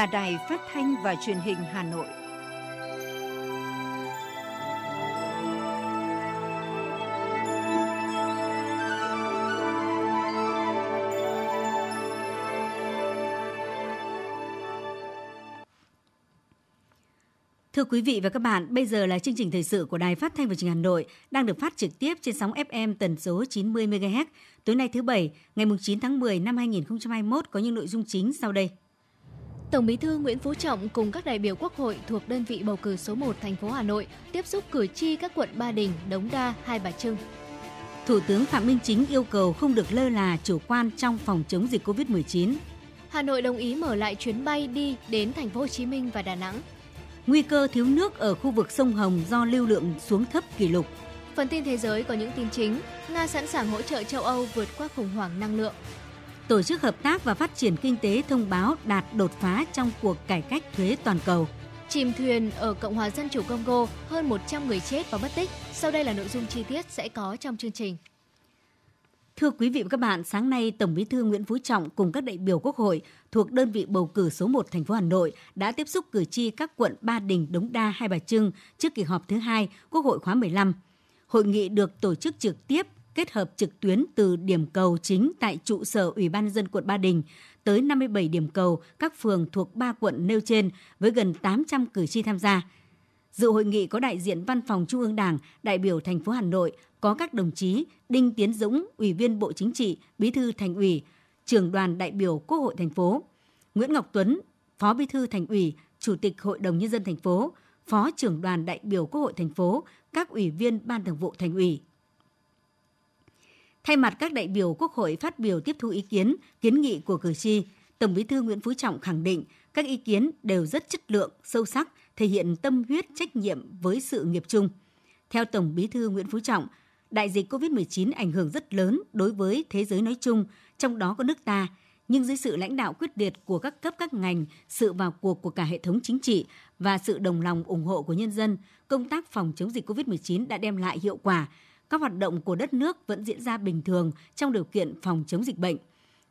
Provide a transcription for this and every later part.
là Đài Phát thanh và Truyền hình Hà Nội. Thưa quý vị và các bạn, bây giờ là chương trình thời sự của Đài Phát thanh và Truyền hình Hà Nội đang được phát trực tiếp trên sóng FM tần số 90 MHz. Tối nay thứ bảy, ngày 9 tháng 10 năm 2021 có những nội dung chính sau đây. Tổng Bí thư Nguyễn Phú Trọng cùng các đại biểu Quốc hội thuộc đơn vị bầu cử số 1 thành phố Hà Nội tiếp xúc cử tri các quận Ba Đình, Đống Đa, Hai Bà Trưng. Thủ tướng Phạm Minh Chính yêu cầu không được lơ là chủ quan trong phòng chống dịch COVID-19. Hà Nội đồng ý mở lại chuyến bay đi đến thành phố Hồ Chí Minh và Đà Nẵng. Nguy cơ thiếu nước ở khu vực sông Hồng do lưu lượng xuống thấp kỷ lục. Phần tin thế giới có những tin chính, Nga sẵn sàng hỗ trợ châu Âu vượt qua khủng hoảng năng lượng. Tổ chức Hợp tác và Phát triển Kinh tế thông báo đạt đột phá trong cuộc cải cách thuế toàn cầu. Chìm thuyền ở Cộng hòa Dân chủ Congo, hơn 100 người chết và mất tích. Sau đây là nội dung chi tiết sẽ có trong chương trình. Thưa quý vị và các bạn, sáng nay Tổng Bí thư Nguyễn Phú Trọng cùng các đại biểu Quốc hội thuộc đơn vị bầu cử số 1 thành phố Hà Nội đã tiếp xúc cử tri các quận Ba Đình, Đống Đa, Hai Bà Trưng trước kỳ họp thứ hai Quốc hội khóa 15. Hội nghị được tổ chức trực tiếp kết hợp trực tuyến từ điểm cầu chính tại trụ sở Ủy ban dân quận Ba Đình tới 57 điểm cầu các phường thuộc ba quận nêu trên với gần 800 cử tri tham gia. Dự hội nghị có đại diện Văn phòng Trung ương Đảng, đại biểu thành phố Hà Nội, có các đồng chí Đinh Tiến Dũng, Ủy viên Bộ Chính trị, Bí thư Thành ủy, trưởng đoàn đại biểu Quốc hội thành phố, Nguyễn Ngọc Tuấn, Phó Bí thư Thành ủy, Chủ tịch Hội đồng nhân dân thành phố, Phó trưởng đoàn đại biểu Quốc hội thành phố, các ủy viên Ban Thường vụ Thành ủy. Thay mặt các đại biểu Quốc hội phát biểu tiếp thu ý kiến, kiến nghị của cử tri, Tổng Bí thư Nguyễn Phú Trọng khẳng định các ý kiến đều rất chất lượng, sâu sắc, thể hiện tâm huyết trách nhiệm với sự nghiệp chung. Theo Tổng Bí thư Nguyễn Phú Trọng, đại dịch COVID-19 ảnh hưởng rất lớn đối với thế giới nói chung, trong đó có nước ta, nhưng dưới sự lãnh đạo quyết liệt của các cấp các ngành, sự vào cuộc của cả hệ thống chính trị và sự đồng lòng ủng hộ của nhân dân, công tác phòng chống dịch COVID-19 đã đem lại hiệu quả, các hoạt động của đất nước vẫn diễn ra bình thường trong điều kiện phòng chống dịch bệnh.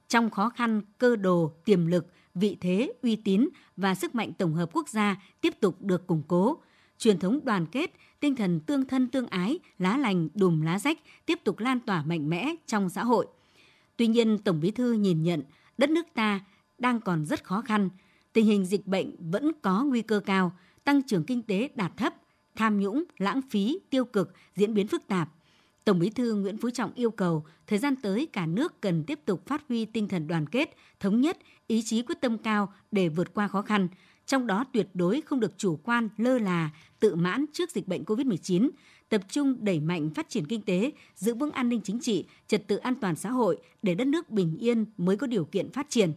Trong khó khăn, cơ đồ, tiềm lực, vị thế, uy tín và sức mạnh tổng hợp quốc gia tiếp tục được củng cố. Truyền thống đoàn kết, tinh thần tương thân tương ái, lá lành đùm lá rách tiếp tục lan tỏa mạnh mẽ trong xã hội. Tuy nhiên, Tổng Bí thư nhìn nhận đất nước ta đang còn rất khó khăn, tình hình dịch bệnh vẫn có nguy cơ cao, tăng trưởng kinh tế đạt thấp, tham nhũng, lãng phí, tiêu cực diễn biến phức tạp, Tổng Bí thư Nguyễn Phú Trọng yêu cầu thời gian tới cả nước cần tiếp tục phát huy tinh thần đoàn kết, thống nhất, ý chí quyết tâm cao để vượt qua khó khăn, trong đó tuyệt đối không được chủ quan, lơ là, tự mãn trước dịch bệnh COVID-19, tập trung đẩy mạnh phát triển kinh tế, giữ vững an ninh chính trị, trật tự an toàn xã hội để đất nước bình yên mới có điều kiện phát triển.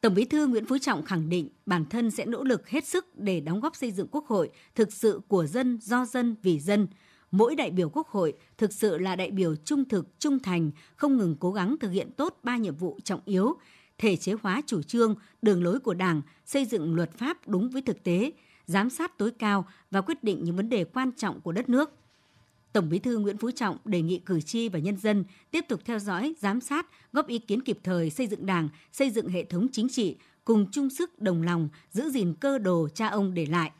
Tổng Bí thư Nguyễn Phú Trọng khẳng định bản thân sẽ nỗ lực hết sức để đóng góp xây dựng Quốc hội thực sự của dân, do dân, vì dân – mỗi đại biểu Quốc hội thực sự là đại biểu trung thực, trung thành, không ngừng cố gắng thực hiện tốt ba nhiệm vụ trọng yếu, thể chế hóa chủ trương, đường lối của Đảng, xây dựng luật pháp đúng với thực tế, giám sát tối cao và quyết định những vấn đề quan trọng của đất nước. Tổng Bí thư Nguyễn Phú Trọng đề nghị cử tri và nhân dân tiếp tục theo dõi, giám sát, góp ý kiến kịp thời xây dựng Đảng, xây dựng hệ thống chính trị, cùng chung sức đồng lòng giữ gìn cơ đồ cha ông để lại.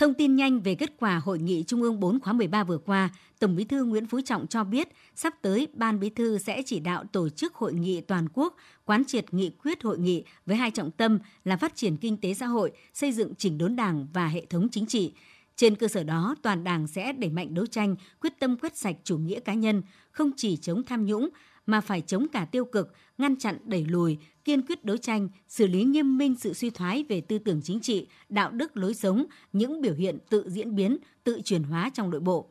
Thông tin nhanh về kết quả hội nghị Trung ương 4 khóa 13 vừa qua, Tổng Bí thư Nguyễn Phú Trọng cho biết sắp tới Ban Bí thư sẽ chỉ đạo tổ chức hội nghị toàn quốc, quán triệt nghị quyết hội nghị với hai trọng tâm là phát triển kinh tế xã hội, xây dựng chỉnh đốn Đảng và hệ thống chính trị. Trên cơ sở đó, toàn Đảng sẽ đẩy mạnh đấu tranh, quyết tâm quét sạch chủ nghĩa cá nhân, không chỉ chống tham nhũng mà phải chống cả tiêu cực, ngăn chặn đẩy lùi, kiên quyết đấu tranh, xử lý nghiêm minh sự suy thoái về tư tưởng chính trị, đạo đức lối sống, những biểu hiện tự diễn biến, tự chuyển hóa trong nội bộ.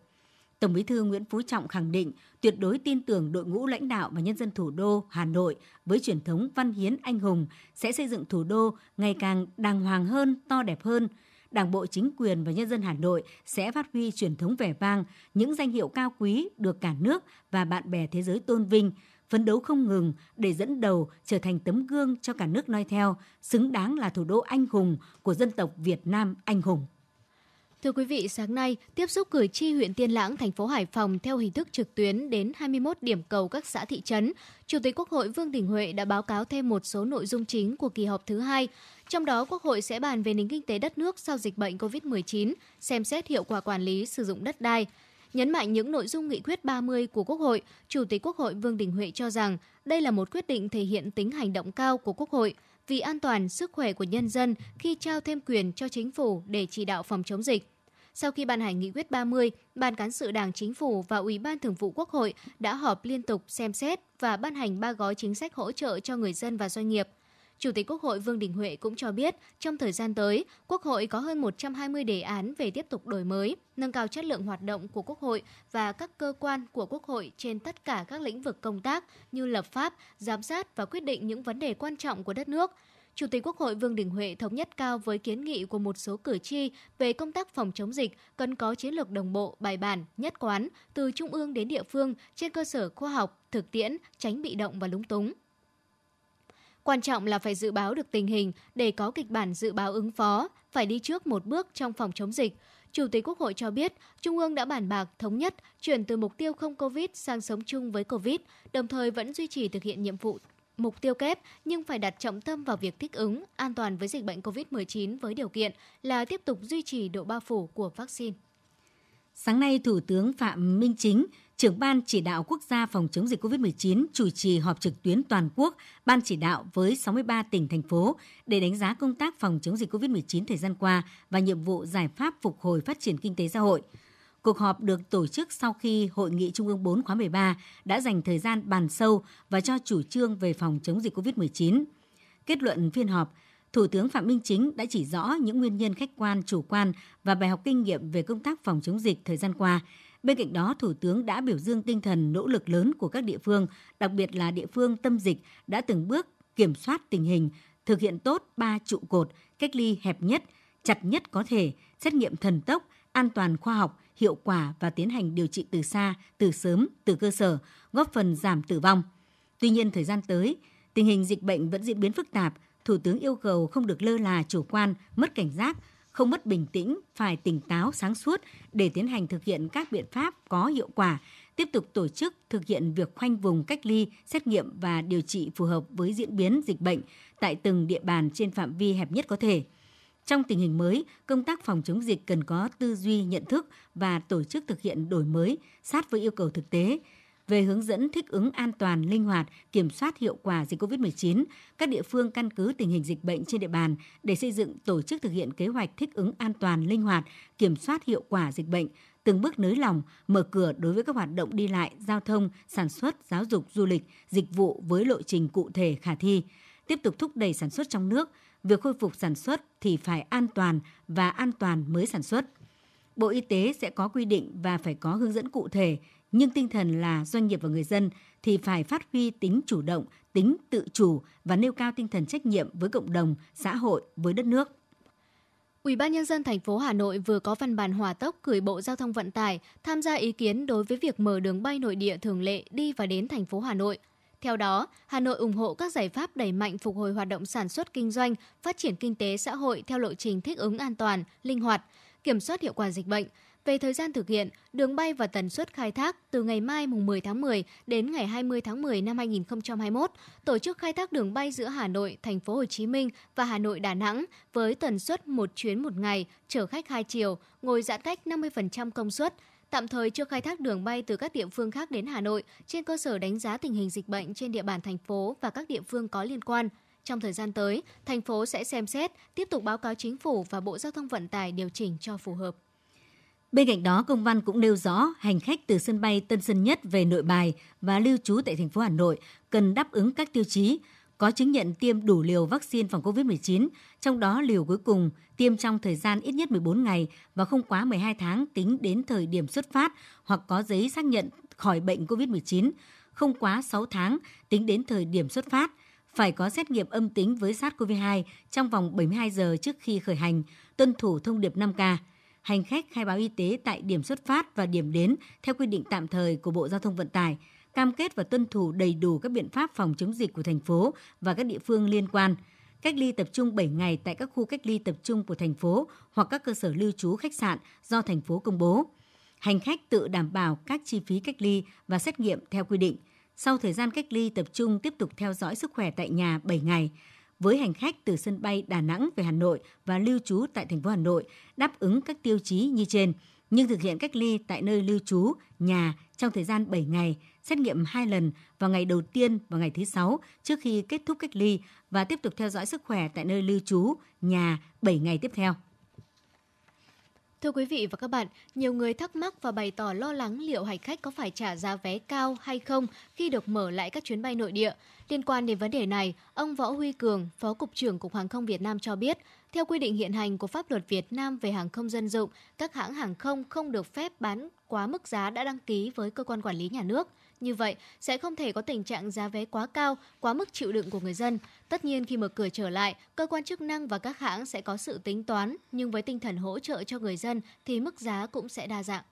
Tổng Bí thư Nguyễn Phú Trọng khẳng định tuyệt đối tin tưởng đội ngũ lãnh đạo và nhân dân thủ đô Hà Nội với truyền thống văn hiến anh hùng sẽ xây dựng thủ đô ngày càng đàng hoàng hơn, to đẹp hơn. Đảng bộ chính quyền và nhân dân Hà Nội sẽ phát huy truyền thống vẻ vang, những danh hiệu cao quý được cả nước và bạn bè thế giới tôn vinh, phấn đấu không ngừng để dẫn đầu trở thành tấm gương cho cả nước noi theo, xứng đáng là thủ đô anh hùng của dân tộc Việt Nam anh hùng. Thưa quý vị, sáng nay, tiếp xúc cử tri huyện Tiên Lãng, thành phố Hải Phòng theo hình thức trực tuyến đến 21 điểm cầu các xã thị trấn. Chủ tịch Quốc hội Vương Đình Huệ đã báo cáo thêm một số nội dung chính của kỳ họp thứ hai. Trong đó, Quốc hội sẽ bàn về nền kinh tế đất nước sau dịch bệnh COVID-19, xem xét hiệu quả quản lý sử dụng đất đai. Nhấn mạnh những nội dung nghị quyết 30 của Quốc hội, Chủ tịch Quốc hội Vương Đình Huệ cho rằng đây là một quyết định thể hiện tính hành động cao của Quốc hội vì an toàn sức khỏe của nhân dân khi trao thêm quyền cho chính phủ để chỉ đạo phòng chống dịch. Sau khi ban hành nghị quyết 30, Ban cán sự Đảng Chính phủ và Ủy ban Thường vụ Quốc hội đã họp liên tục xem xét và ban hành ba gói chính sách hỗ trợ cho người dân và doanh nghiệp. Chủ tịch Quốc hội Vương Đình Huệ cũng cho biết, trong thời gian tới, Quốc hội có hơn 120 đề án về tiếp tục đổi mới, nâng cao chất lượng hoạt động của Quốc hội và các cơ quan của Quốc hội trên tất cả các lĩnh vực công tác như lập pháp, giám sát và quyết định những vấn đề quan trọng của đất nước. Chủ tịch Quốc hội Vương Đình Huệ thống nhất cao với kiến nghị của một số cử tri về công tác phòng chống dịch cần có chiến lược đồng bộ, bài bản, nhất quán từ trung ương đến địa phương trên cơ sở khoa học, thực tiễn, tránh bị động và lúng túng. Quan trọng là phải dự báo được tình hình để có kịch bản dự báo ứng phó, phải đi trước một bước trong phòng chống dịch. Chủ tịch Quốc hội cho biết, Trung ương đã bàn bạc thống nhất chuyển từ mục tiêu không Covid sang sống chung với Covid, đồng thời vẫn duy trì thực hiện nhiệm vụ mục tiêu kép nhưng phải đặt trọng tâm vào việc thích ứng an toàn với dịch bệnh COVID-19 với điều kiện là tiếp tục duy trì độ bao phủ của vaccine. Sáng nay, Thủ tướng Phạm Minh Chính, trưởng ban chỉ đạo quốc gia phòng chống dịch COVID-19 chủ trì họp trực tuyến toàn quốc ban chỉ đạo với 63 tỉnh thành phố để đánh giá công tác phòng chống dịch COVID-19 thời gian qua và nhiệm vụ giải pháp phục hồi phát triển kinh tế xã hội. Cuộc họp được tổ chức sau khi Hội nghị Trung ương 4 khóa 13 đã dành thời gian bàn sâu và cho chủ trương về phòng chống dịch COVID-19. Kết luận phiên họp, Thủ tướng Phạm Minh Chính đã chỉ rõ những nguyên nhân khách quan, chủ quan và bài học kinh nghiệm về công tác phòng chống dịch thời gian qua. Bên cạnh đó, Thủ tướng đã biểu dương tinh thần nỗ lực lớn của các địa phương, đặc biệt là địa phương tâm dịch đã từng bước kiểm soát tình hình, thực hiện tốt ba trụ cột, cách ly hẹp nhất, chặt nhất có thể, xét nghiệm thần tốc, an toàn khoa học, hiệu quả và tiến hành điều trị từ xa, từ sớm, từ cơ sở, góp phần giảm tử vong. Tuy nhiên, thời gian tới, tình hình dịch bệnh vẫn diễn biến phức tạp, Thủ tướng yêu cầu không được lơ là chủ quan, mất cảnh giác, không mất bình tĩnh, phải tỉnh táo sáng suốt để tiến hành thực hiện các biện pháp có hiệu quả, tiếp tục tổ chức thực hiện việc khoanh vùng cách ly, xét nghiệm và điều trị phù hợp với diễn biến dịch bệnh tại từng địa bàn trên phạm vi hẹp nhất có thể. Trong tình hình mới, công tác phòng chống dịch cần có tư duy nhận thức và tổ chức thực hiện đổi mới sát với yêu cầu thực tế. Về hướng dẫn thích ứng an toàn, linh hoạt, kiểm soát hiệu quả dịch COVID-19, các địa phương căn cứ tình hình dịch bệnh trên địa bàn để xây dựng tổ chức thực hiện kế hoạch thích ứng an toàn, linh hoạt, kiểm soát hiệu quả dịch bệnh, từng bước nới lỏng, mở cửa đối với các hoạt động đi lại, giao thông, sản xuất, giáo dục, du lịch, dịch vụ với lộ trình cụ thể khả thi, tiếp tục thúc đẩy sản xuất trong nước, việc khôi phục sản xuất thì phải an toàn và an toàn mới sản xuất. Bộ Y tế sẽ có quy định và phải có hướng dẫn cụ thể, nhưng tinh thần là doanh nghiệp và người dân thì phải phát huy tính chủ động, tính tự chủ và nêu cao tinh thần trách nhiệm với cộng đồng, xã hội, với đất nước. Ủy ban nhân dân thành phố Hà Nội vừa có văn bản hòa tốc gửi Bộ Giao thông Vận tải tham gia ý kiến đối với việc mở đường bay nội địa thường lệ đi và đến thành phố Hà Nội. Theo đó, Hà Nội ủng hộ các giải pháp đẩy mạnh phục hồi hoạt động sản xuất kinh doanh, phát triển kinh tế xã hội theo lộ trình thích ứng an toàn, linh hoạt, kiểm soát hiệu quả dịch bệnh. Về thời gian thực hiện, đường bay và tần suất khai thác từ ngày mai mùng 10 tháng 10 đến ngày 20 tháng 10 năm 2021, tổ chức khai thác đường bay giữa Hà Nội, thành phố Hồ Chí Minh và Hà Nội Đà Nẵng với tần suất một chuyến một ngày, chở khách hai chiều, ngồi giãn cách 50% công suất, tạm thời chưa khai thác đường bay từ các địa phương khác đến Hà Nội trên cơ sở đánh giá tình hình dịch bệnh trên địa bàn thành phố và các địa phương có liên quan. Trong thời gian tới, thành phố sẽ xem xét, tiếp tục báo cáo chính phủ và Bộ Giao thông Vận tải điều chỉnh cho phù hợp. Bên cạnh đó, công văn cũng nêu rõ hành khách từ sân bay Tân Sơn Nhất về nội bài và lưu trú tại thành phố Hà Nội cần đáp ứng các tiêu chí có chứng nhận tiêm đủ liều vaccine phòng COVID-19, trong đó liều cuối cùng tiêm trong thời gian ít nhất 14 ngày và không quá 12 tháng tính đến thời điểm xuất phát hoặc có giấy xác nhận khỏi bệnh COVID-19, không quá 6 tháng tính đến thời điểm xuất phát, phải có xét nghiệm âm tính với SARS-CoV-2 trong vòng 72 giờ trước khi khởi hành, tuân thủ thông điệp 5K. Hành khách khai báo y tế tại điểm xuất phát và điểm đến theo quy định tạm thời của Bộ Giao thông Vận tải – cam kết và tuân thủ đầy đủ các biện pháp phòng chống dịch của thành phố và các địa phương liên quan. cách ly tập trung 7 ngày tại các khu cách ly tập trung của thành phố hoặc các cơ sở lưu trú khách sạn do thành phố công bố. Hành khách tự đảm bảo các chi phí cách ly và xét nghiệm theo quy định. Sau thời gian cách ly tập trung tiếp tục theo dõi sức khỏe tại nhà 7 ngày. Với hành khách từ sân bay Đà Nẵng về Hà Nội và lưu trú tại thành phố Hà Nội đáp ứng các tiêu chí như trên, nhưng thực hiện cách ly tại nơi lưu trú, nhà trong thời gian 7 ngày, xét nghiệm 2 lần vào ngày đầu tiên và ngày thứ 6 trước khi kết thúc cách ly và tiếp tục theo dõi sức khỏe tại nơi lưu trú, nhà 7 ngày tiếp theo. Thưa quý vị và các bạn, nhiều người thắc mắc và bày tỏ lo lắng liệu hành khách có phải trả giá vé cao hay không khi được mở lại các chuyến bay nội địa. Liên quan đến vấn đề này, ông Võ Huy Cường, Phó Cục trưởng Cục Hàng không Việt Nam cho biết, theo quy định hiện hành của pháp luật Việt Nam về hàng không dân dụng, các hãng hàng không không được phép bán quá mức giá đã đăng ký với cơ quan quản lý nhà nước. Như vậy, sẽ không thể có tình trạng giá vé quá cao, quá mức chịu đựng của người dân. Tất nhiên khi mở cửa trở lại, cơ quan chức năng và các hãng sẽ có sự tính toán, nhưng với tinh thần hỗ trợ cho người dân thì mức giá cũng sẽ đa dạng.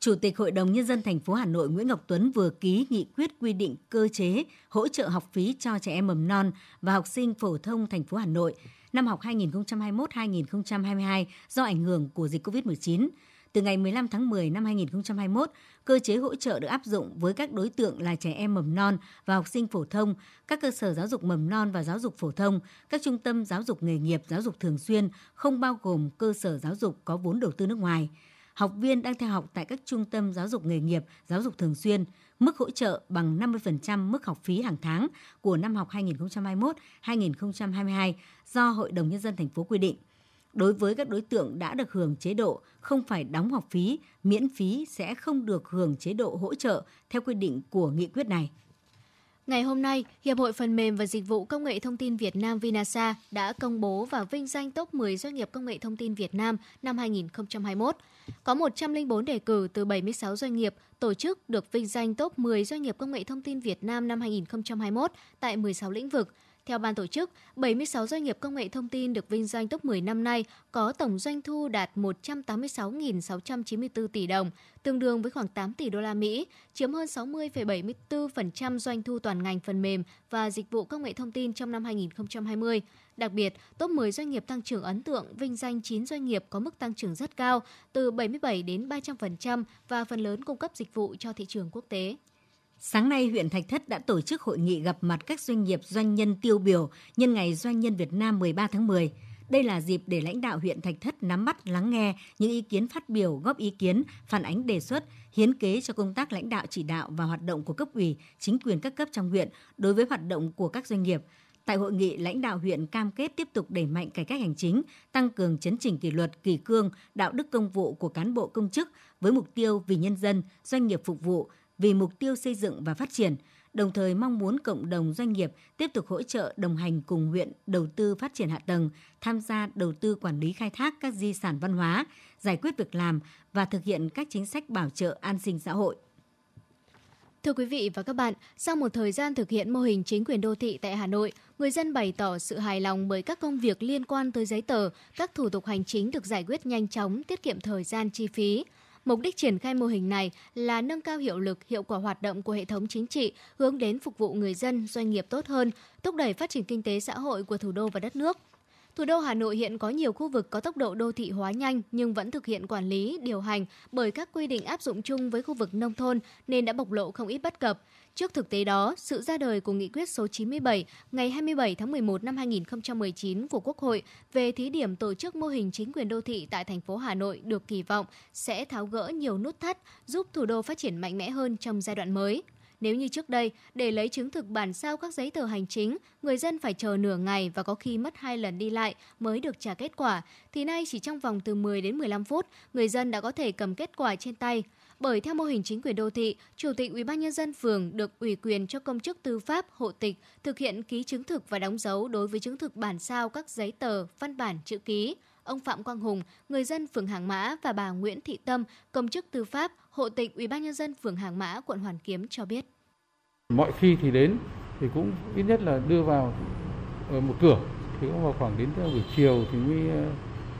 Chủ tịch Hội đồng Nhân dân thành phố Hà Nội Nguyễn Ngọc Tuấn vừa ký nghị quyết quy định cơ chế hỗ trợ học phí cho trẻ em mầm non và học sinh phổ thông thành phố Hà Nội năm học 2021-2022 do ảnh hưởng của dịch COVID-19. Từ ngày 15 tháng 10 năm 2021, cơ chế hỗ trợ được áp dụng với các đối tượng là trẻ em mầm non và học sinh phổ thông, các cơ sở giáo dục mầm non và giáo dục phổ thông, các trung tâm giáo dục nghề nghiệp, giáo dục thường xuyên, không bao gồm cơ sở giáo dục có vốn đầu tư nước ngoài. Học viên đang theo học tại các trung tâm giáo dục nghề nghiệp, giáo dục thường xuyên, mức hỗ trợ bằng 50% mức học phí hàng tháng của năm học 2021-2022 do Hội đồng Nhân dân thành phố quy định đối với các đối tượng đã được hưởng chế độ không phải đóng học phí, miễn phí sẽ không được hưởng chế độ hỗ trợ theo quy định của nghị quyết này. Ngày hôm nay, Hiệp hội Phần mềm và Dịch vụ Công nghệ Thông tin Việt Nam Vinasa đã công bố và vinh danh top 10 doanh nghiệp công nghệ thông tin Việt Nam năm 2021. Có 104 đề cử từ 76 doanh nghiệp tổ chức được vinh danh top 10 doanh nghiệp công nghệ thông tin Việt Nam năm 2021 tại 16 lĩnh vực – theo ban tổ chức, 76 doanh nghiệp công nghệ thông tin được vinh danh top 10 năm nay có tổng doanh thu đạt 186.694 tỷ đồng, tương đương với khoảng 8 tỷ đô la Mỹ, chiếm hơn 60,74% doanh thu toàn ngành phần mềm và dịch vụ công nghệ thông tin trong năm 2020. Đặc biệt, top 10 doanh nghiệp tăng trưởng ấn tượng vinh danh 9 doanh nghiệp có mức tăng trưởng rất cao, từ 77 đến 300% và phần lớn cung cấp dịch vụ cho thị trường quốc tế. Sáng nay, huyện Thạch Thất đã tổ chức hội nghị gặp mặt các doanh nghiệp doanh nhân tiêu biểu nhân ngày Doanh nhân Việt Nam 13 tháng 10. Đây là dịp để lãnh đạo huyện Thạch Thất nắm bắt lắng nghe những ý kiến phát biểu, góp ý kiến, phản ánh đề xuất, hiến kế cho công tác lãnh đạo chỉ đạo và hoạt động của cấp ủy, chính quyền các cấp trong huyện đối với hoạt động của các doanh nghiệp. Tại hội nghị, lãnh đạo huyện cam kết tiếp tục đẩy mạnh cải cách hành chính, tăng cường chấn chỉnh kỷ luật, kỷ cương, đạo đức công vụ của cán bộ công chức với mục tiêu vì nhân dân, doanh nghiệp phục vụ, vì mục tiêu xây dựng và phát triển, đồng thời mong muốn cộng đồng doanh nghiệp tiếp tục hỗ trợ đồng hành cùng huyện đầu tư phát triển hạ tầng, tham gia đầu tư quản lý khai thác các di sản văn hóa, giải quyết việc làm và thực hiện các chính sách bảo trợ an sinh xã hội. Thưa quý vị và các bạn, sau một thời gian thực hiện mô hình chính quyền đô thị tại Hà Nội, người dân bày tỏ sự hài lòng bởi các công việc liên quan tới giấy tờ, các thủ tục hành chính được giải quyết nhanh chóng, tiết kiệm thời gian chi phí. Mục đích triển khai mô hình này là nâng cao hiệu lực, hiệu quả hoạt động của hệ thống chính trị, hướng đến phục vụ người dân, doanh nghiệp tốt hơn, thúc đẩy phát triển kinh tế xã hội của thủ đô và đất nước. Thủ đô Hà Nội hiện có nhiều khu vực có tốc độ đô thị hóa nhanh nhưng vẫn thực hiện quản lý, điều hành bởi các quy định áp dụng chung với khu vực nông thôn nên đã bộc lộ không ít bất cập. Trước thực tế đó, sự ra đời của nghị quyết số 97 ngày 27 tháng 11 năm 2019 của Quốc hội về thí điểm tổ chức mô hình chính quyền đô thị tại thành phố Hà Nội được kỳ vọng sẽ tháo gỡ nhiều nút thắt, giúp thủ đô phát triển mạnh mẽ hơn trong giai đoạn mới. Nếu như trước đây, để lấy chứng thực bản sao các giấy tờ hành chính, người dân phải chờ nửa ngày và có khi mất hai lần đi lại mới được trả kết quả, thì nay chỉ trong vòng từ 10 đến 15 phút, người dân đã có thể cầm kết quả trên tay. Bởi theo mô hình chính quyền đô thị, Chủ tịch UBND phường được ủy quyền cho công chức tư pháp, hộ tịch thực hiện ký chứng thực và đóng dấu đối với chứng thực bản sao các giấy tờ, văn bản, chữ ký. Ông Phạm Quang Hùng, người dân phường Hàng Mã và bà Nguyễn Thị Tâm, công chức tư pháp, hộ tịch UBND phường Hàng Mã, quận Hoàn Kiếm cho biết. Mọi khi thì đến thì cũng ít nhất là đưa vào ờ, một cửa thì cũng vào khoảng đến buổi chiều thì mới ờ,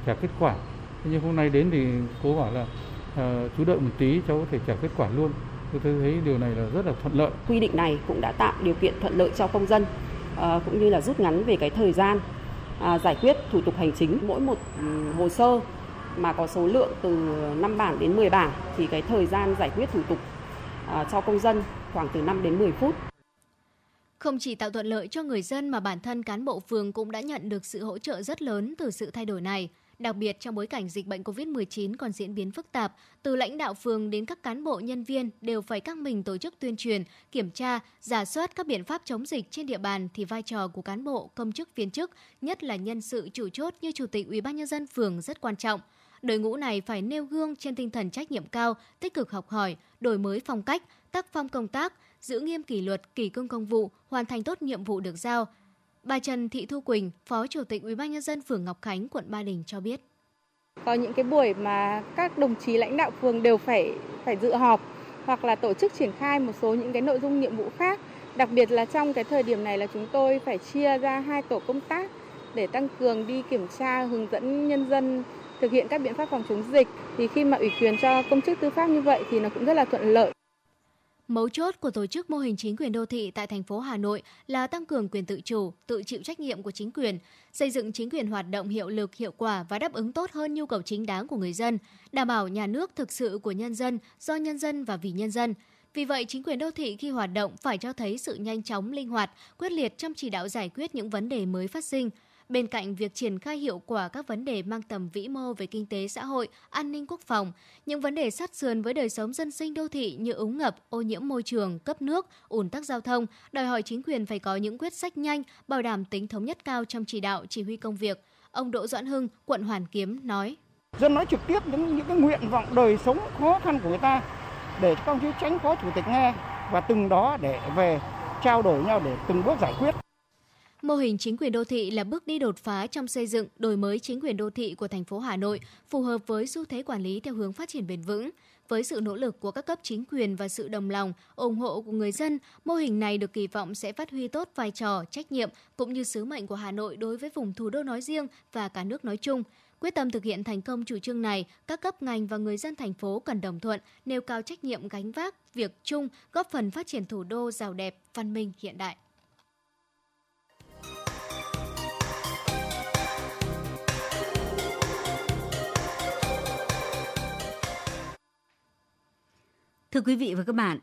trả kết quả. Nhưng hôm nay đến thì cố bảo là à, chú đợi một tí cháu có thể trả kết quả luôn tôi thấy điều này là rất là thuận lợi quy định này cũng đã tạo điều kiện thuận lợi cho công dân cũng như là rút ngắn về cái thời gian giải quyết thủ tục hành chính mỗi một ừ, hồ sơ mà có số lượng từ 5 bản đến 10 bản thì cái thời gian giải quyết thủ tục cho công dân khoảng từ 5 đến 10 phút. Không chỉ tạo thuận lợi cho người dân mà bản thân cán bộ phường cũng đã nhận được sự hỗ trợ rất lớn từ sự thay đổi này. Đặc biệt trong bối cảnh dịch bệnh COVID-19 còn diễn biến phức tạp, từ lãnh đạo phường đến các cán bộ nhân viên đều phải căng mình tổ chức tuyên truyền, kiểm tra, giả soát các biện pháp chống dịch trên địa bàn thì vai trò của cán bộ, công chức viên chức, nhất là nhân sự chủ chốt như chủ tịch Ủy ban nhân dân phường rất quan trọng. Đội ngũ này phải nêu gương trên tinh thần trách nhiệm cao, tích cực học hỏi, đổi mới phong cách, tác phong công tác, giữ nghiêm kỷ luật, kỷ cương công vụ, hoàn thành tốt nhiệm vụ được giao. Bà Trần Thị Thu Quỳnh, Phó Chủ tịch UBND phường Ngọc Khánh, quận Ba Đình cho biết. Có những cái buổi mà các đồng chí lãnh đạo phường đều phải phải dự họp hoặc là tổ chức triển khai một số những cái nội dung nhiệm vụ khác. Đặc biệt là trong cái thời điểm này là chúng tôi phải chia ra hai tổ công tác để tăng cường đi kiểm tra hướng dẫn nhân dân thực hiện các biện pháp phòng chống dịch thì khi mà ủy quyền cho công chức tư pháp như vậy thì nó cũng rất là thuận lợi. Mấu chốt của tổ chức mô hình chính quyền đô thị tại thành phố Hà Nội là tăng cường quyền tự chủ, tự chịu trách nhiệm của chính quyền, xây dựng chính quyền hoạt động hiệu lực, hiệu quả và đáp ứng tốt hơn nhu cầu chính đáng của người dân, đảm bảo nhà nước thực sự của nhân dân, do nhân dân và vì nhân dân. Vì vậy, chính quyền đô thị khi hoạt động phải cho thấy sự nhanh chóng, linh hoạt, quyết liệt trong chỉ đạo giải quyết những vấn đề mới phát sinh – Bên cạnh việc triển khai hiệu quả các vấn đề mang tầm vĩ mô về kinh tế xã hội, an ninh quốc phòng, những vấn đề sát sườn với đời sống dân sinh đô thị như úng ngập, ô nhiễm môi trường, cấp nước, ủn tắc giao thông, đòi hỏi chính quyền phải có những quyết sách nhanh, bảo đảm tính thống nhất cao trong chỉ đạo, chỉ huy công việc. Ông Đỗ Doãn Hưng, quận Hoàn Kiếm nói: Dân nói trực tiếp những những cái nguyện vọng đời sống khó khăn của người ta để các ông chí tránh phó chủ tịch nghe và từng đó để về trao đổi nhau để từng bước giải quyết. Mô hình chính quyền đô thị là bước đi đột phá trong xây dựng, đổi mới chính quyền đô thị của thành phố Hà Nội, phù hợp với xu thế quản lý theo hướng phát triển bền vững. Với sự nỗ lực của các cấp chính quyền và sự đồng lòng, ủng hộ của người dân, mô hình này được kỳ vọng sẽ phát huy tốt vai trò, trách nhiệm cũng như sứ mệnh của Hà Nội đối với vùng thủ đô nói riêng và cả nước nói chung. Quyết tâm thực hiện thành công chủ trương này, các cấp ngành và người dân thành phố cần đồng thuận, nêu cao trách nhiệm gánh vác việc chung, góp phần phát triển thủ đô giàu đẹp, văn minh hiện đại. Thưa quý vị và các bạn,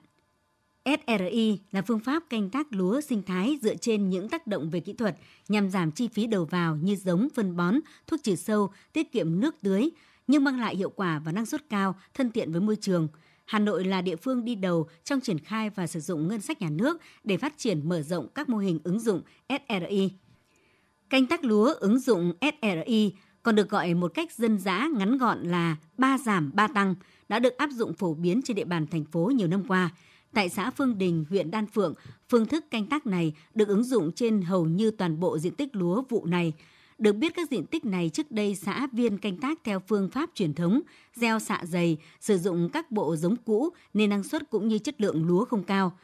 SRI là phương pháp canh tác lúa sinh thái dựa trên những tác động về kỹ thuật nhằm giảm chi phí đầu vào như giống, phân bón, thuốc trừ sâu, tiết kiệm nước tưới, nhưng mang lại hiệu quả và năng suất cao, thân thiện với môi trường. Hà Nội là địa phương đi đầu trong triển khai và sử dụng ngân sách nhà nước để phát triển mở rộng các mô hình ứng dụng SRI. Canh tác lúa ứng dụng SRI còn được gọi một cách dân dã ngắn gọn là ba giảm ba tăng – đã được áp dụng phổ biến trên địa bàn thành phố nhiều năm qua. Tại xã Phương Đình, huyện Đan Phượng, phương thức canh tác này được ứng dụng trên hầu như toàn bộ diện tích lúa vụ này. Được biết các diện tích này trước đây xã viên canh tác theo phương pháp truyền thống, gieo xạ dày, sử dụng các bộ giống cũ nên năng suất cũng như chất lượng lúa không cao.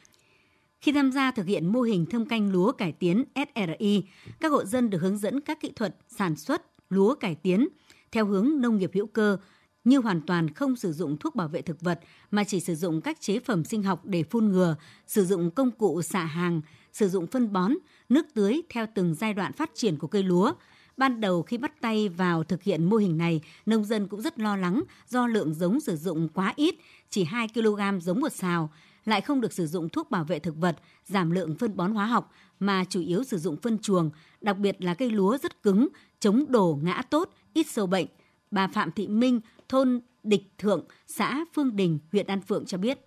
Khi tham gia thực hiện mô hình thâm canh lúa cải tiến SRI, các hộ dân được hướng dẫn các kỹ thuật sản xuất lúa cải tiến theo hướng nông nghiệp hữu cơ, như hoàn toàn không sử dụng thuốc bảo vệ thực vật mà chỉ sử dụng các chế phẩm sinh học để phun ngừa, sử dụng công cụ xạ hàng, sử dụng phân bón, nước tưới theo từng giai đoạn phát triển của cây lúa. Ban đầu khi bắt tay vào thực hiện mô hình này, nông dân cũng rất lo lắng do lượng giống sử dụng quá ít, chỉ 2 kg giống một xào, lại không được sử dụng thuốc bảo vệ thực vật, giảm lượng phân bón hóa học mà chủ yếu sử dụng phân chuồng, đặc biệt là cây lúa rất cứng, chống đổ ngã tốt, ít sâu bệnh. Bà Phạm Thị Minh, thôn Địch Thượng, xã Phương Đình, huyện An Phượng cho biết.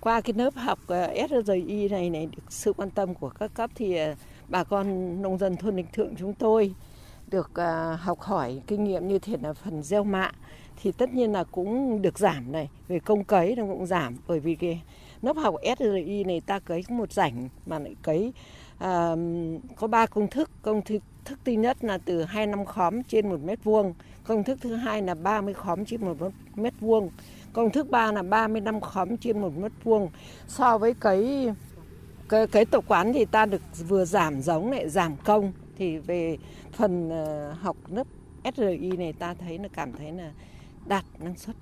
Qua cái lớp học ờ, SRI này này được sự quan tâm của các cấp thì ờ, bà con nông dân thôn Địch Thượng chúng tôi được ờ, học hỏi kinh nghiệm như thế là phần gieo mạ thì tất nhiên là cũng được giảm này về công cấy nó cũng giảm bởi vì cái lớp học SRI này ta cấy một rảnh mà lại cấy à, có ba công thức công thức thức thứ nhất là từ hai năm khóm trên một mét vuông Công thức thứ hai là 30 khóm trên một mét vuông. Công thức ba là 35 khóm trên một mét vuông. So với cấy cái, cái tập quán thì ta được vừa giảm giống lại giảm công thì về phần à, học lớp SRI này ta thấy là cảm thấy là đạt năng suất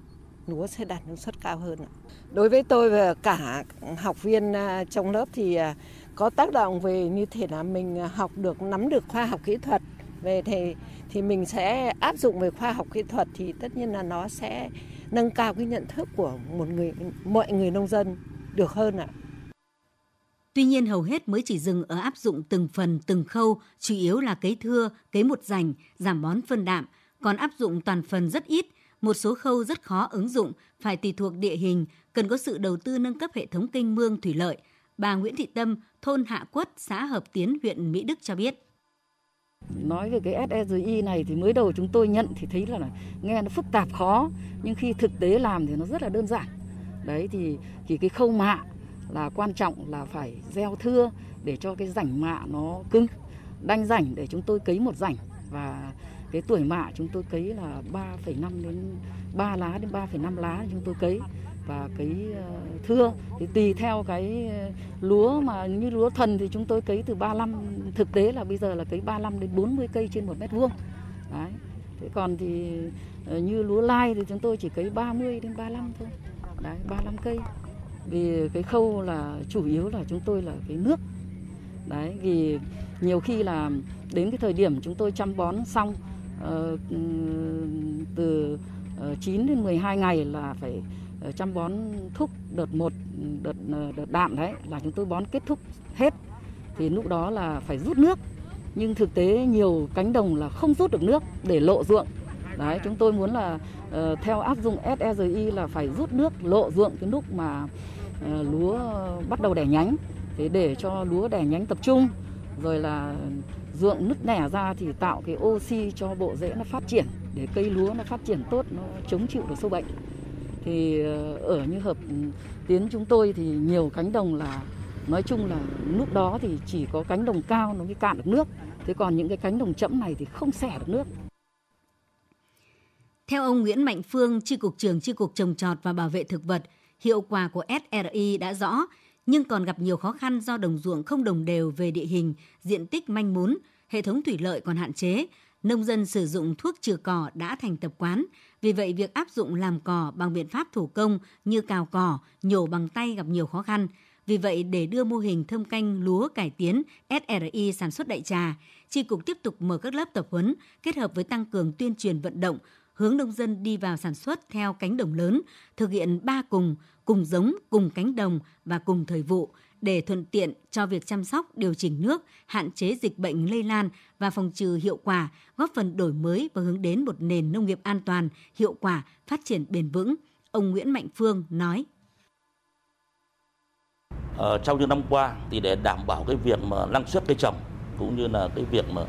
lúa sẽ đạt năng suất cao hơn. Đối với tôi và cả học viên à, trong lớp thì à, có tác động về như thế là mình học được nắm được khoa học kỹ thuật về thì thì mình sẽ áp dụng về khoa học kỹ thuật thì tất nhiên là nó sẽ nâng cao cái nhận thức của một người mọi người nông dân được hơn ạ. Tuy nhiên hầu hết mới chỉ dừng ở áp dụng từng phần từng khâu, chủ yếu là cấy thưa, cấy một rành, giảm bón phân đạm, còn áp dụng toàn phần rất ít, một số khâu rất khó ứng dụng, phải tùy thuộc địa hình, cần có sự đầu tư nâng cấp hệ thống kênh mương thủy lợi. Bà Nguyễn Thị Tâm, thôn Hạ Quất, xã Hợp Tiến, huyện Mỹ Đức cho biết. Nói về cái SSI này thì mới đầu chúng tôi nhận thì thấy là nghe nó phức tạp khó, nhưng khi thực tế làm thì nó rất là đơn giản. Đấy thì chỉ cái khâu mạ là quan trọng là phải gieo thưa để cho cái rảnh mạ nó cứng, đanh rảnh để chúng tôi cấy một rảnh và cái tuổi mạ chúng tôi cấy là 3,5 đến 3 lá đến 3,5 lá chúng tôi cấy. Và cấy ờ, thưa thì tùy theo cái ờ, lúa mà như lúa thần thì chúng tôi cấy từ 35 thực tế là bây giờ là cấy 35 đến 40 cây trên một mét vuông. Đấy. Thế còn thì ờ, như lúa lai thì chúng tôi chỉ cấy 30 đến 35 thôi. Đấy 35 cây. Vì cái khâu là chủ yếu là chúng tôi là cái nước. Đấy vì nhiều khi là đến cái thời điểm chúng tôi chăm bón xong Ờ, ừ, từ ờ, 9 đến 12 ngày là phải ờ, chăm bón thúc đợt một đợt đợt đạm đấy là chúng tôi bón kết thúc hết. Thì lúc đó là phải rút nước nhưng thực tế nhiều cánh đồng là không rút được nước để lộ ruộng. Đấy chúng tôi muốn là uh, theo áp dụng SEGI là phải rút nước lộ ruộng cái lúc mà uh, lúa bắt đầu đẻ nhánh. Thế để cho lúa đẻ nhánh tập trung rồi là ruộng nứt nẻ ra thì tạo cái oxy cho bộ rễ nó phát triển để cây lúa nó phát triển tốt nó chống chịu được sâu bệnh. Thì ờ, ở như hợp tiến chúng tôi thì nhiều cánh đồng là nói chung là lúc đó thì chỉ có cánh đồng cao nó mới cạn được nước. Thế còn những cái cánh đồng chậm này thì không xẻ được nước. Theo ông Nguyễn Mạnh Phương, Tri Cục trưởng Tri Cục Trồng Trọt và Bảo vệ Thực vật, hiệu quả của SRI đã rõ, nhưng còn gặp nhiều khó khăn do đồng ruộng không đồng đều về địa hình, diện tích manh mún, hệ thống thủy lợi còn hạn chế, nông dân sử dụng thuốc trừ cỏ đã thành tập quán. Vì vậy, việc áp dụng làm cỏ bằng biện pháp thủ công như cào cỏ, nhổ bằng tay gặp nhiều khó khăn. Vì vậy, để đưa mô hình thâm canh lúa cải tiến SRI sản xuất đại trà, Tri Cục tiếp tục mở các lớp tập huấn kết hợp với tăng cường tuyên truyền vận động, hướng nông dân đi vào sản xuất theo cánh đồng lớn, thực hiện ba cùng, cùng giống, cùng cánh đồng và cùng thời vụ để thuận tiện cho việc chăm sóc, điều chỉnh nước, hạn chế dịch bệnh lây lan và phòng trừ hiệu quả, góp phần đổi mới và hướng đến một nền nông nghiệp an toàn, hiệu quả, phát triển bền vững. Ông Nguyễn Mạnh Phương nói. Ờ, trong những năm qua thì để đảm bảo cái việc mà năng suất cây trồng cũng như là cái việc mà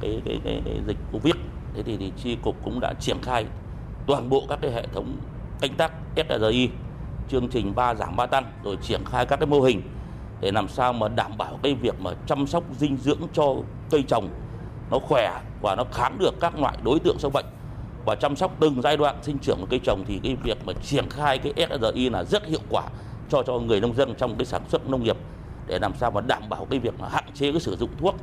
cái cái cái, cái dịch Covid thế thì, thì chi cục cũng đã triển khai toàn bộ các cái hệ thống canh tác SRI chương trình ba giảm ba tăng rồi triển khai các cái mô hình để làm sao mà đảm bảo cái việc mà chăm sóc, dinh dưỡng cho cây trồng nó khỏe và nó kháng được các loại đối tượng sâu bệnh. Và chăm sóc từng giai đoạn sinh trưởng của cây trồng thì cái việc mà triển khai cái SRI là rất hiệu quả cho cho người nông dân trong cái sản xuất nông nghiệp để làm sao mà đảm bảo cái việc mà hạn chế cái sử dụng thuốc.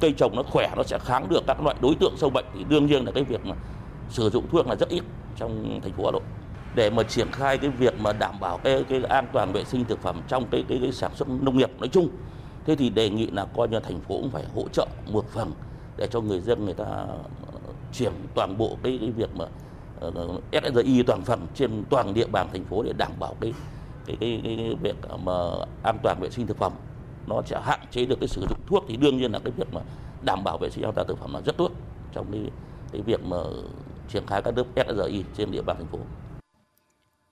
Cây trồng nó khỏe, nó sẽ kháng được các loại đối tượng sâu bệnh thì đương nhiên là cái việc mà sử dụng thuốc là rất ít trong thành phố Hà Nội để mà triển khai cái việc mà đảm bảo cái cái an toàn vệ sinh thực phẩm trong cái cái, cái sản xuất nông nghiệp nói chung thế thì đề nghị là coi như thành phố cũng phải hỗ trợ một phần để cho người dân người ta ờ, chuyển toàn bộ cái cái việc mà ờ, uh, SSI toàn phần trên toàn địa bàn thành phố để đảm bảo cái cái cái, cái, cái việc mà an toàn vệ sinh thực phẩm nó sẽ hạn chế được cái sử dụng thuốc thì đương nhiên là cái việc mà đảm bảo vệ sinh an toàn thực phẩm là rất tốt trong cái cái việc mà triển khai các lớp SSI trên địa bàn thành phố.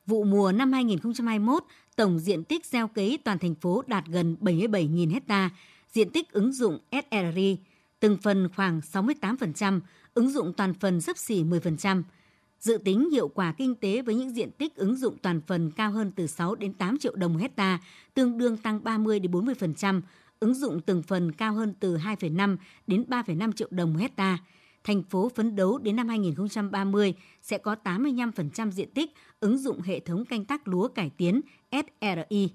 Vụ mùa năm 2021, tổng diện tích gieo cấy toàn thành phố đạt gần 77.000 hecta, diện tích ứng dụng SRI từng phần khoảng 68%, ứng dụng toàn phần sấp xỉ 10%. Dự tính hiệu quả kinh tế với những diện tích ứng dụng toàn phần cao hơn từ 6 đến 8 triệu đồng một hecta, tương đương tăng 30 đến 40%, ứng dụng từng phần cao hơn từ 2,5 đến 3,5 triệu đồng một hecta thành phố phấn đấu đến năm 2030 sẽ có 85% diện tích ứng dụng hệ thống canh tác lúa cải tiến SRI.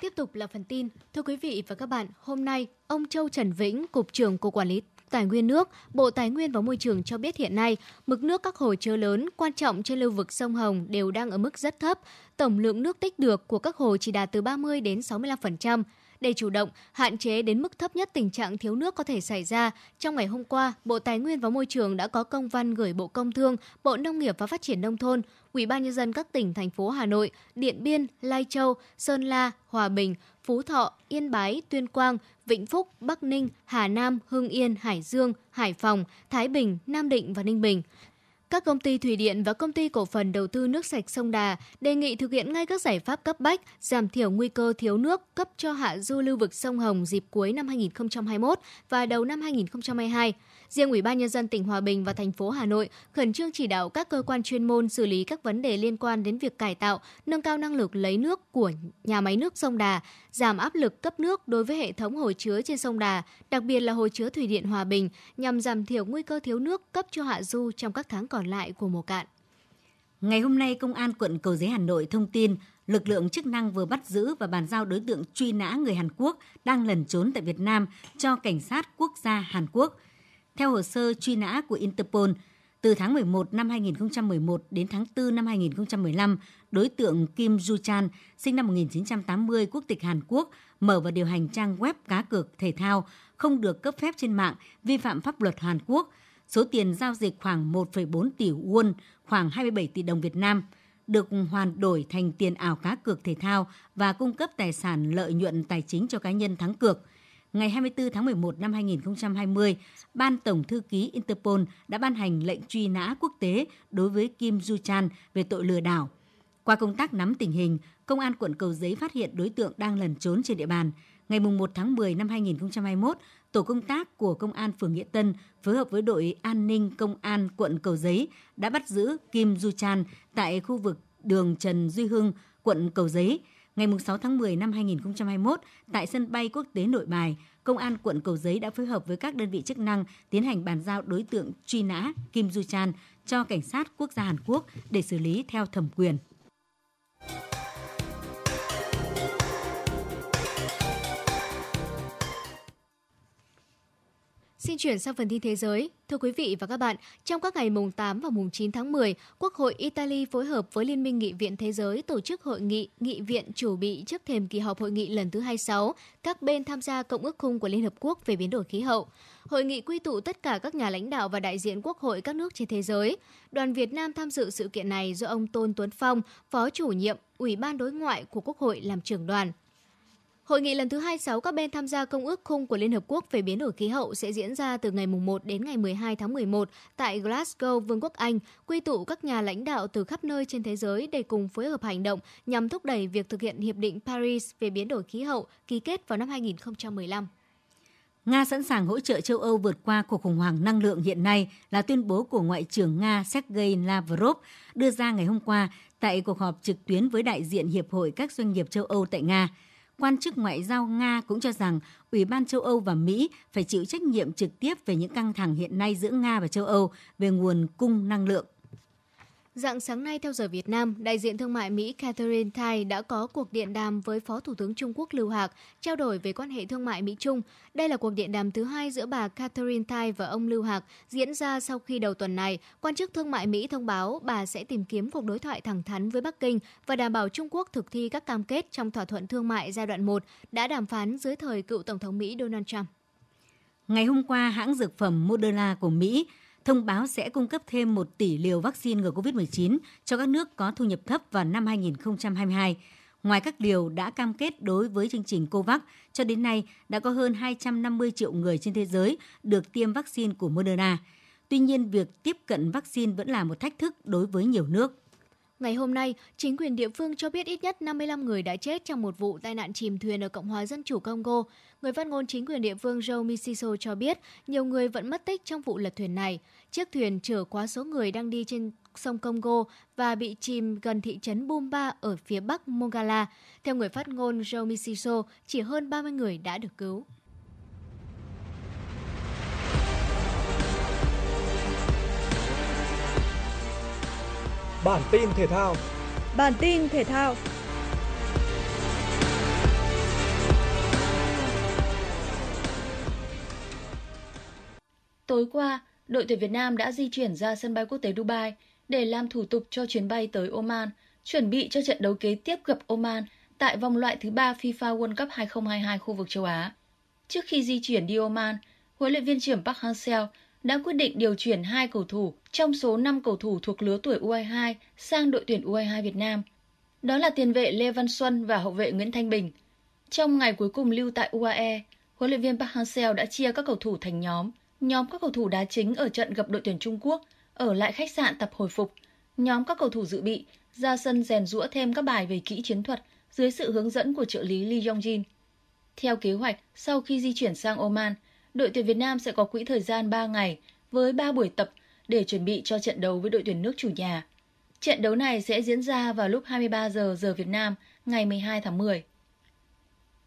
Tiếp tục là phần tin. Thưa quý vị và các bạn, hôm nay, ông Châu Trần Vĩnh, Cục trưởng Cục Quản lý Tài nguyên nước, Bộ Tài nguyên và Môi trường cho biết hiện nay, mực nước các hồ chứa lớn quan trọng trên lưu vực sông Hồng đều đang ở mức rất thấp. Tổng lượng nước tích được của các hồ chỉ đạt từ 30 đến 65%. Để chủ động, hạn chế đến mức thấp nhất tình trạng thiếu nước có thể xảy ra, trong ngày hôm qua, Bộ Tài nguyên và Môi trường đã có công văn gửi Bộ Công Thương, Bộ Nông nghiệp và Phát triển Nông thôn, Ủy ban Nhân dân các tỉnh, thành phố Hà Nội, Điện Biên, Lai Châu, Sơn La, Hòa Bình, Phú Thọ, Yên Bái, Tuyên Quang, Vĩnh Phúc, Bắc Ninh, Hà Nam, Hưng Yên, Hải Dương, Hải Phòng, Thái Bình, Nam Định và Ninh Bình các công ty thủy điện và công ty cổ phần đầu tư nước sạch sông Đà đề nghị thực hiện ngay các giải pháp cấp bách, giảm thiểu nguy cơ thiếu nước cấp cho hạ du lưu vực sông Hồng dịp cuối năm 2021 và đầu năm 2022. Riêng Ủy ban nhân dân tỉnh Hòa Bình và thành phố Hà Nội khẩn trương chỉ đạo các cơ quan chuyên môn xử lý các vấn đề liên quan đến việc cải tạo, nâng cao năng lực lấy nước của nhà máy nước sông Đà, giảm áp lực cấp nước đối với hệ thống hồ chứa trên sông Đà, đặc biệt là hồ chứa thủy điện Hòa Bình nhằm giảm thiểu nguy cơ thiếu nước cấp cho hạ du trong các tháng còn lại của mùa cạn. Ngày hôm nay, Công an quận Cầu Giấy Hà Nội thông tin lực lượng chức năng vừa bắt giữ và bàn giao đối tượng truy nã người Hàn Quốc đang lẩn trốn tại Việt Nam cho Cảnh sát Quốc gia Hàn Quốc – theo hồ sơ truy nã của Interpol, từ tháng 11 năm 2011 đến tháng 4 năm 2015, đối tượng Kim Ju Chan, sinh năm 1980, quốc tịch Hàn Quốc, mở và điều hành trang web cá cược thể thao không được cấp phép trên mạng, vi phạm pháp luật Hàn Quốc. Số tiền giao dịch khoảng 1,4 tỷ won, khoảng 27 tỷ đồng Việt Nam, được hoàn đổi thành tiền ảo cá cược thể thao và cung cấp tài sản lợi nhuận tài chính cho cá nhân thắng cược – ngày 24 tháng 11 năm 2020, Ban Tổng Thư ký Interpol đã ban hành lệnh truy nã quốc tế đối với Kim Ju Chan về tội lừa đảo. Qua công tác nắm tình hình, Công an quận Cầu Giấy phát hiện đối tượng đang lẩn trốn trên địa bàn. Ngày 1 tháng 10 năm 2021, tổ công tác của Công an phường Nghĩa Tân phối hợp với đội an ninh Công an quận Cầu Giấy đã bắt giữ Kim Du Chan tại khu vực đường Trần Duy Hưng, quận Cầu Giấy ngày 6 tháng 10 năm 2021, tại sân bay quốc tế Nội Bài, Công an quận Cầu Giấy đã phối hợp với các đơn vị chức năng tiến hành bàn giao đối tượng truy nã Kim Du Chan cho Cảnh sát Quốc gia Hàn Quốc để xử lý theo thẩm quyền. Xin chuyển sang phần tin thế giới. Thưa quý vị và các bạn, trong các ngày mùng 8 và mùng 9 tháng 10, Quốc hội Italy phối hợp với Liên minh Nghị viện Thế giới tổ chức hội nghị Nghị viện chủ bị trước thềm kỳ họp hội nghị lần thứ 26, các bên tham gia Cộng ước khung của Liên Hợp Quốc về biến đổi khí hậu. Hội nghị quy tụ tất cả các nhà lãnh đạo và đại diện quốc hội các nước trên thế giới. Đoàn Việt Nam tham dự sự kiện này do ông Tôn Tuấn Phong, Phó chủ nhiệm Ủy ban Đối ngoại của Quốc hội làm trưởng đoàn. Hội nghị lần thứ 26 các bên tham gia Công ước khung của Liên Hợp Quốc về biến đổi khí hậu sẽ diễn ra từ ngày 1 đến ngày 12 tháng 11 tại Glasgow, Vương quốc Anh, quy tụ các nhà lãnh đạo từ khắp nơi trên thế giới để cùng phối hợp hành động nhằm thúc đẩy việc thực hiện Hiệp định Paris về biến đổi khí hậu ký kết vào năm 2015. Nga sẵn sàng hỗ trợ châu Âu vượt qua cuộc khủng hoảng năng lượng hiện nay là tuyên bố của Ngoại trưởng Nga Sergei Lavrov đưa ra ngày hôm qua tại cuộc họp trực tuyến với đại diện Hiệp hội các doanh nghiệp châu Âu tại Nga – quan chức ngoại giao Nga cũng cho rằng Ủy ban châu Âu và Mỹ phải chịu trách nhiệm trực tiếp về những căng thẳng hiện nay giữa Nga và châu Âu về nguồn cung năng lượng. Dạng sáng nay theo giờ Việt Nam, đại diện thương mại Mỹ Catherine Tai đã có cuộc điện đàm với Phó Thủ tướng Trung Quốc Lưu Hạc trao đổi về quan hệ thương mại Mỹ-Trung. Đây là cuộc điện đàm thứ hai giữa bà Catherine Tai và ông Lưu Hạc diễn ra sau khi đầu tuần này, quan chức thương mại Mỹ thông báo bà sẽ tìm kiếm cuộc đối thoại thẳng thắn với Bắc Kinh và đảm bảo Trung Quốc thực thi các cam kết trong thỏa thuận thương mại giai đoạn 1 đã đàm phán dưới thời cựu Tổng thống Mỹ Donald Trump. Ngày hôm qua, hãng dược phẩm Moderna của Mỹ thông báo sẽ cung cấp thêm 1 tỷ liều vaccine ngừa COVID-19 cho các nước có thu nhập thấp vào năm 2022. Ngoài các liều đã cam kết đối với chương trình COVAX, cho đến nay đã có hơn 250 triệu người trên thế giới được tiêm vaccine của Moderna. Tuy nhiên, việc tiếp cận vaccine vẫn là một thách thức đối với nhiều nước. Ngày hôm nay, chính quyền địa phương cho biết ít nhất 55 người đã chết trong một vụ tai nạn chìm thuyền ở Cộng hòa Dân chủ Congo. Người phát ngôn chính quyền địa phương Joe Misiso cho biết nhiều người vẫn mất tích trong vụ lật thuyền này. Chiếc thuyền chở quá số người đang đi trên sông Congo và bị chìm gần thị trấn Bumba ở phía bắc Mongala. Theo người phát ngôn Joe Misiso, chỉ hơn 30 người đã được cứu. Bản tin thể thao. Bản tin thể thao. Tối qua, đội tuyển Việt Nam đã di chuyển ra sân bay quốc tế Dubai để làm thủ tục cho chuyến bay tới Oman, chuẩn bị cho trận đấu kế tiếp gặp Oman tại vòng loại thứ ba FIFA World Cup 2022 khu vực châu Á. Trước khi di chuyển đi Oman, huấn luyện viên trưởng Park Hang-seo đã quyết định điều chuyển hai cầu thủ trong số 5 cầu thủ thuộc lứa tuổi U22 sang đội tuyển U22 Việt Nam. Đó là tiền vệ Lê Văn Xuân và hậu vệ Nguyễn Thanh Bình. Trong ngày cuối cùng lưu tại UAE, huấn luyện viên Park Hang-seo đã chia các cầu thủ thành nhóm. Nhóm các cầu thủ đá chính ở trận gặp đội tuyển Trung Quốc ở lại khách sạn tập hồi phục. Nhóm các cầu thủ dự bị ra sân rèn rũa thêm các bài về kỹ chiến thuật dưới sự hướng dẫn của trợ lý Lee Yong-jin. Theo kế hoạch, sau khi di chuyển sang Oman, đội tuyển Việt Nam sẽ có quỹ thời gian 3 ngày với 3 buổi tập để chuẩn bị cho trận đấu với đội tuyển nước chủ nhà. Trận đấu này sẽ diễn ra vào lúc 23 giờ giờ Việt Nam ngày 12 tháng 10.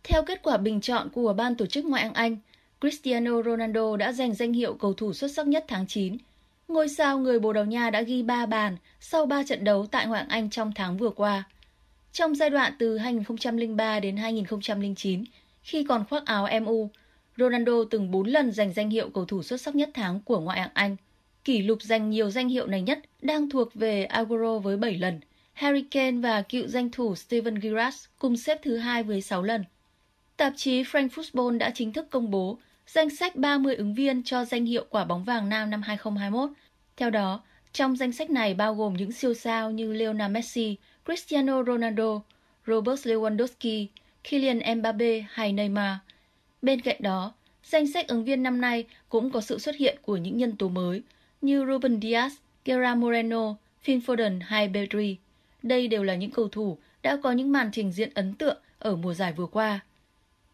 Theo kết quả bình chọn của ban tổ chức Ngoại hạng Anh, Cristiano Ronaldo đã giành danh hiệu cầu thủ xuất sắc nhất tháng 9. Ngôi sao người Bồ Đào Nha đã ghi 3 bàn sau 3 trận đấu tại Ngoại hạng Anh trong tháng vừa qua. Trong giai đoạn từ 2003 đến 2009, khi còn khoác áo MU, Ronaldo từng 4 lần giành danh hiệu cầu thủ xuất sắc nhất tháng của ngoại hạng Anh. Kỷ lục giành nhiều danh hiệu này nhất đang thuộc về Aguero với 7 lần. Harry Kane và cựu danh thủ Steven Gerrard cùng xếp thứ hai với 6 lần. Tạp chí Frank Football đã chính thức công bố danh sách 30 ứng viên cho danh hiệu quả bóng vàng nam năm 2021. Theo đó, trong danh sách này bao gồm những siêu sao như Lionel Messi, Cristiano Ronaldo, Robert Lewandowski, Kylian Mbappe hay Neymar. Bên cạnh đó, danh sách ứng viên năm nay cũng có sự xuất hiện của những nhân tố mới như Ruben Dias, Gerard Moreno, Phil Foden hay Pedri. Đây đều là những cầu thủ đã có những màn trình diễn ấn tượng ở mùa giải vừa qua.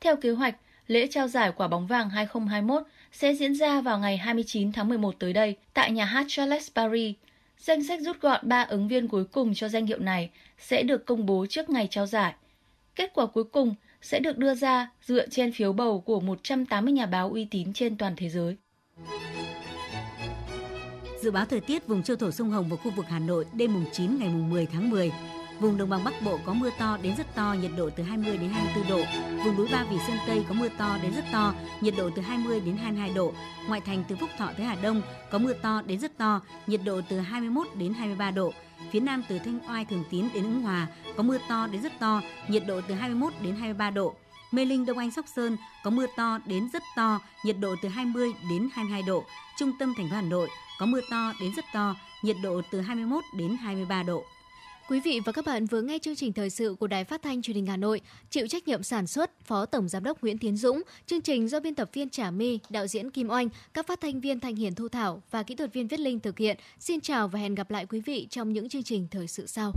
Theo kế hoạch, lễ trao giải quả bóng vàng 2021 sẽ diễn ra vào ngày 29 tháng 11 tới đây tại nhà hát Charles Paris. Danh sách rút gọn 3 ứng viên cuối cùng cho danh hiệu này sẽ được công bố trước ngày trao giải. Kết quả cuối cùng sẽ được đưa ra dựa trên phiếu bầu của 180 nhà báo uy tín trên toàn thế giới. Dự báo thời tiết vùng châu thổ sông Hồng và khu vực Hà Nội đêm mùng 9 ngày mùng 10 tháng 10. Vùng đồng bằng Bắc Bộ có mưa to đến rất to, nhiệt độ từ 20 đến 24 độ. Vùng núi Ba Vì Sơn Tây có mưa to đến rất to, nhiệt độ từ 20 đến 22 độ. Ngoại thành từ Phúc Thọ tới Hà Đông có mưa to đến rất to, nhiệt độ từ 21 đến 23 độ. Phía Nam từ Thanh Oai Thường Tín đến Ứng Hòa có mưa to đến rất to, nhiệt độ từ 21 đến 23 độ. Mê Linh Đông Anh Sóc Sơn có mưa to đến rất to, nhiệt độ từ 20 đến 22 độ. Trung tâm thành phố Hà Nội có mưa to đến rất to, nhiệt độ từ 21 đến 23 độ. Quý vị và các bạn vừa nghe chương trình thời sự của Đài Phát thanh Truyền hình Hà Nội, chịu trách nhiệm sản xuất Phó Tổng giám đốc Nguyễn Tiến Dũng, chương trình do biên tập viên Trà My, đạo diễn Kim Oanh, các phát thanh viên Thanh Hiền Thu Thảo và kỹ thuật viên Viết Linh thực hiện. Xin chào và hẹn gặp lại quý vị trong những chương trình thời sự sau.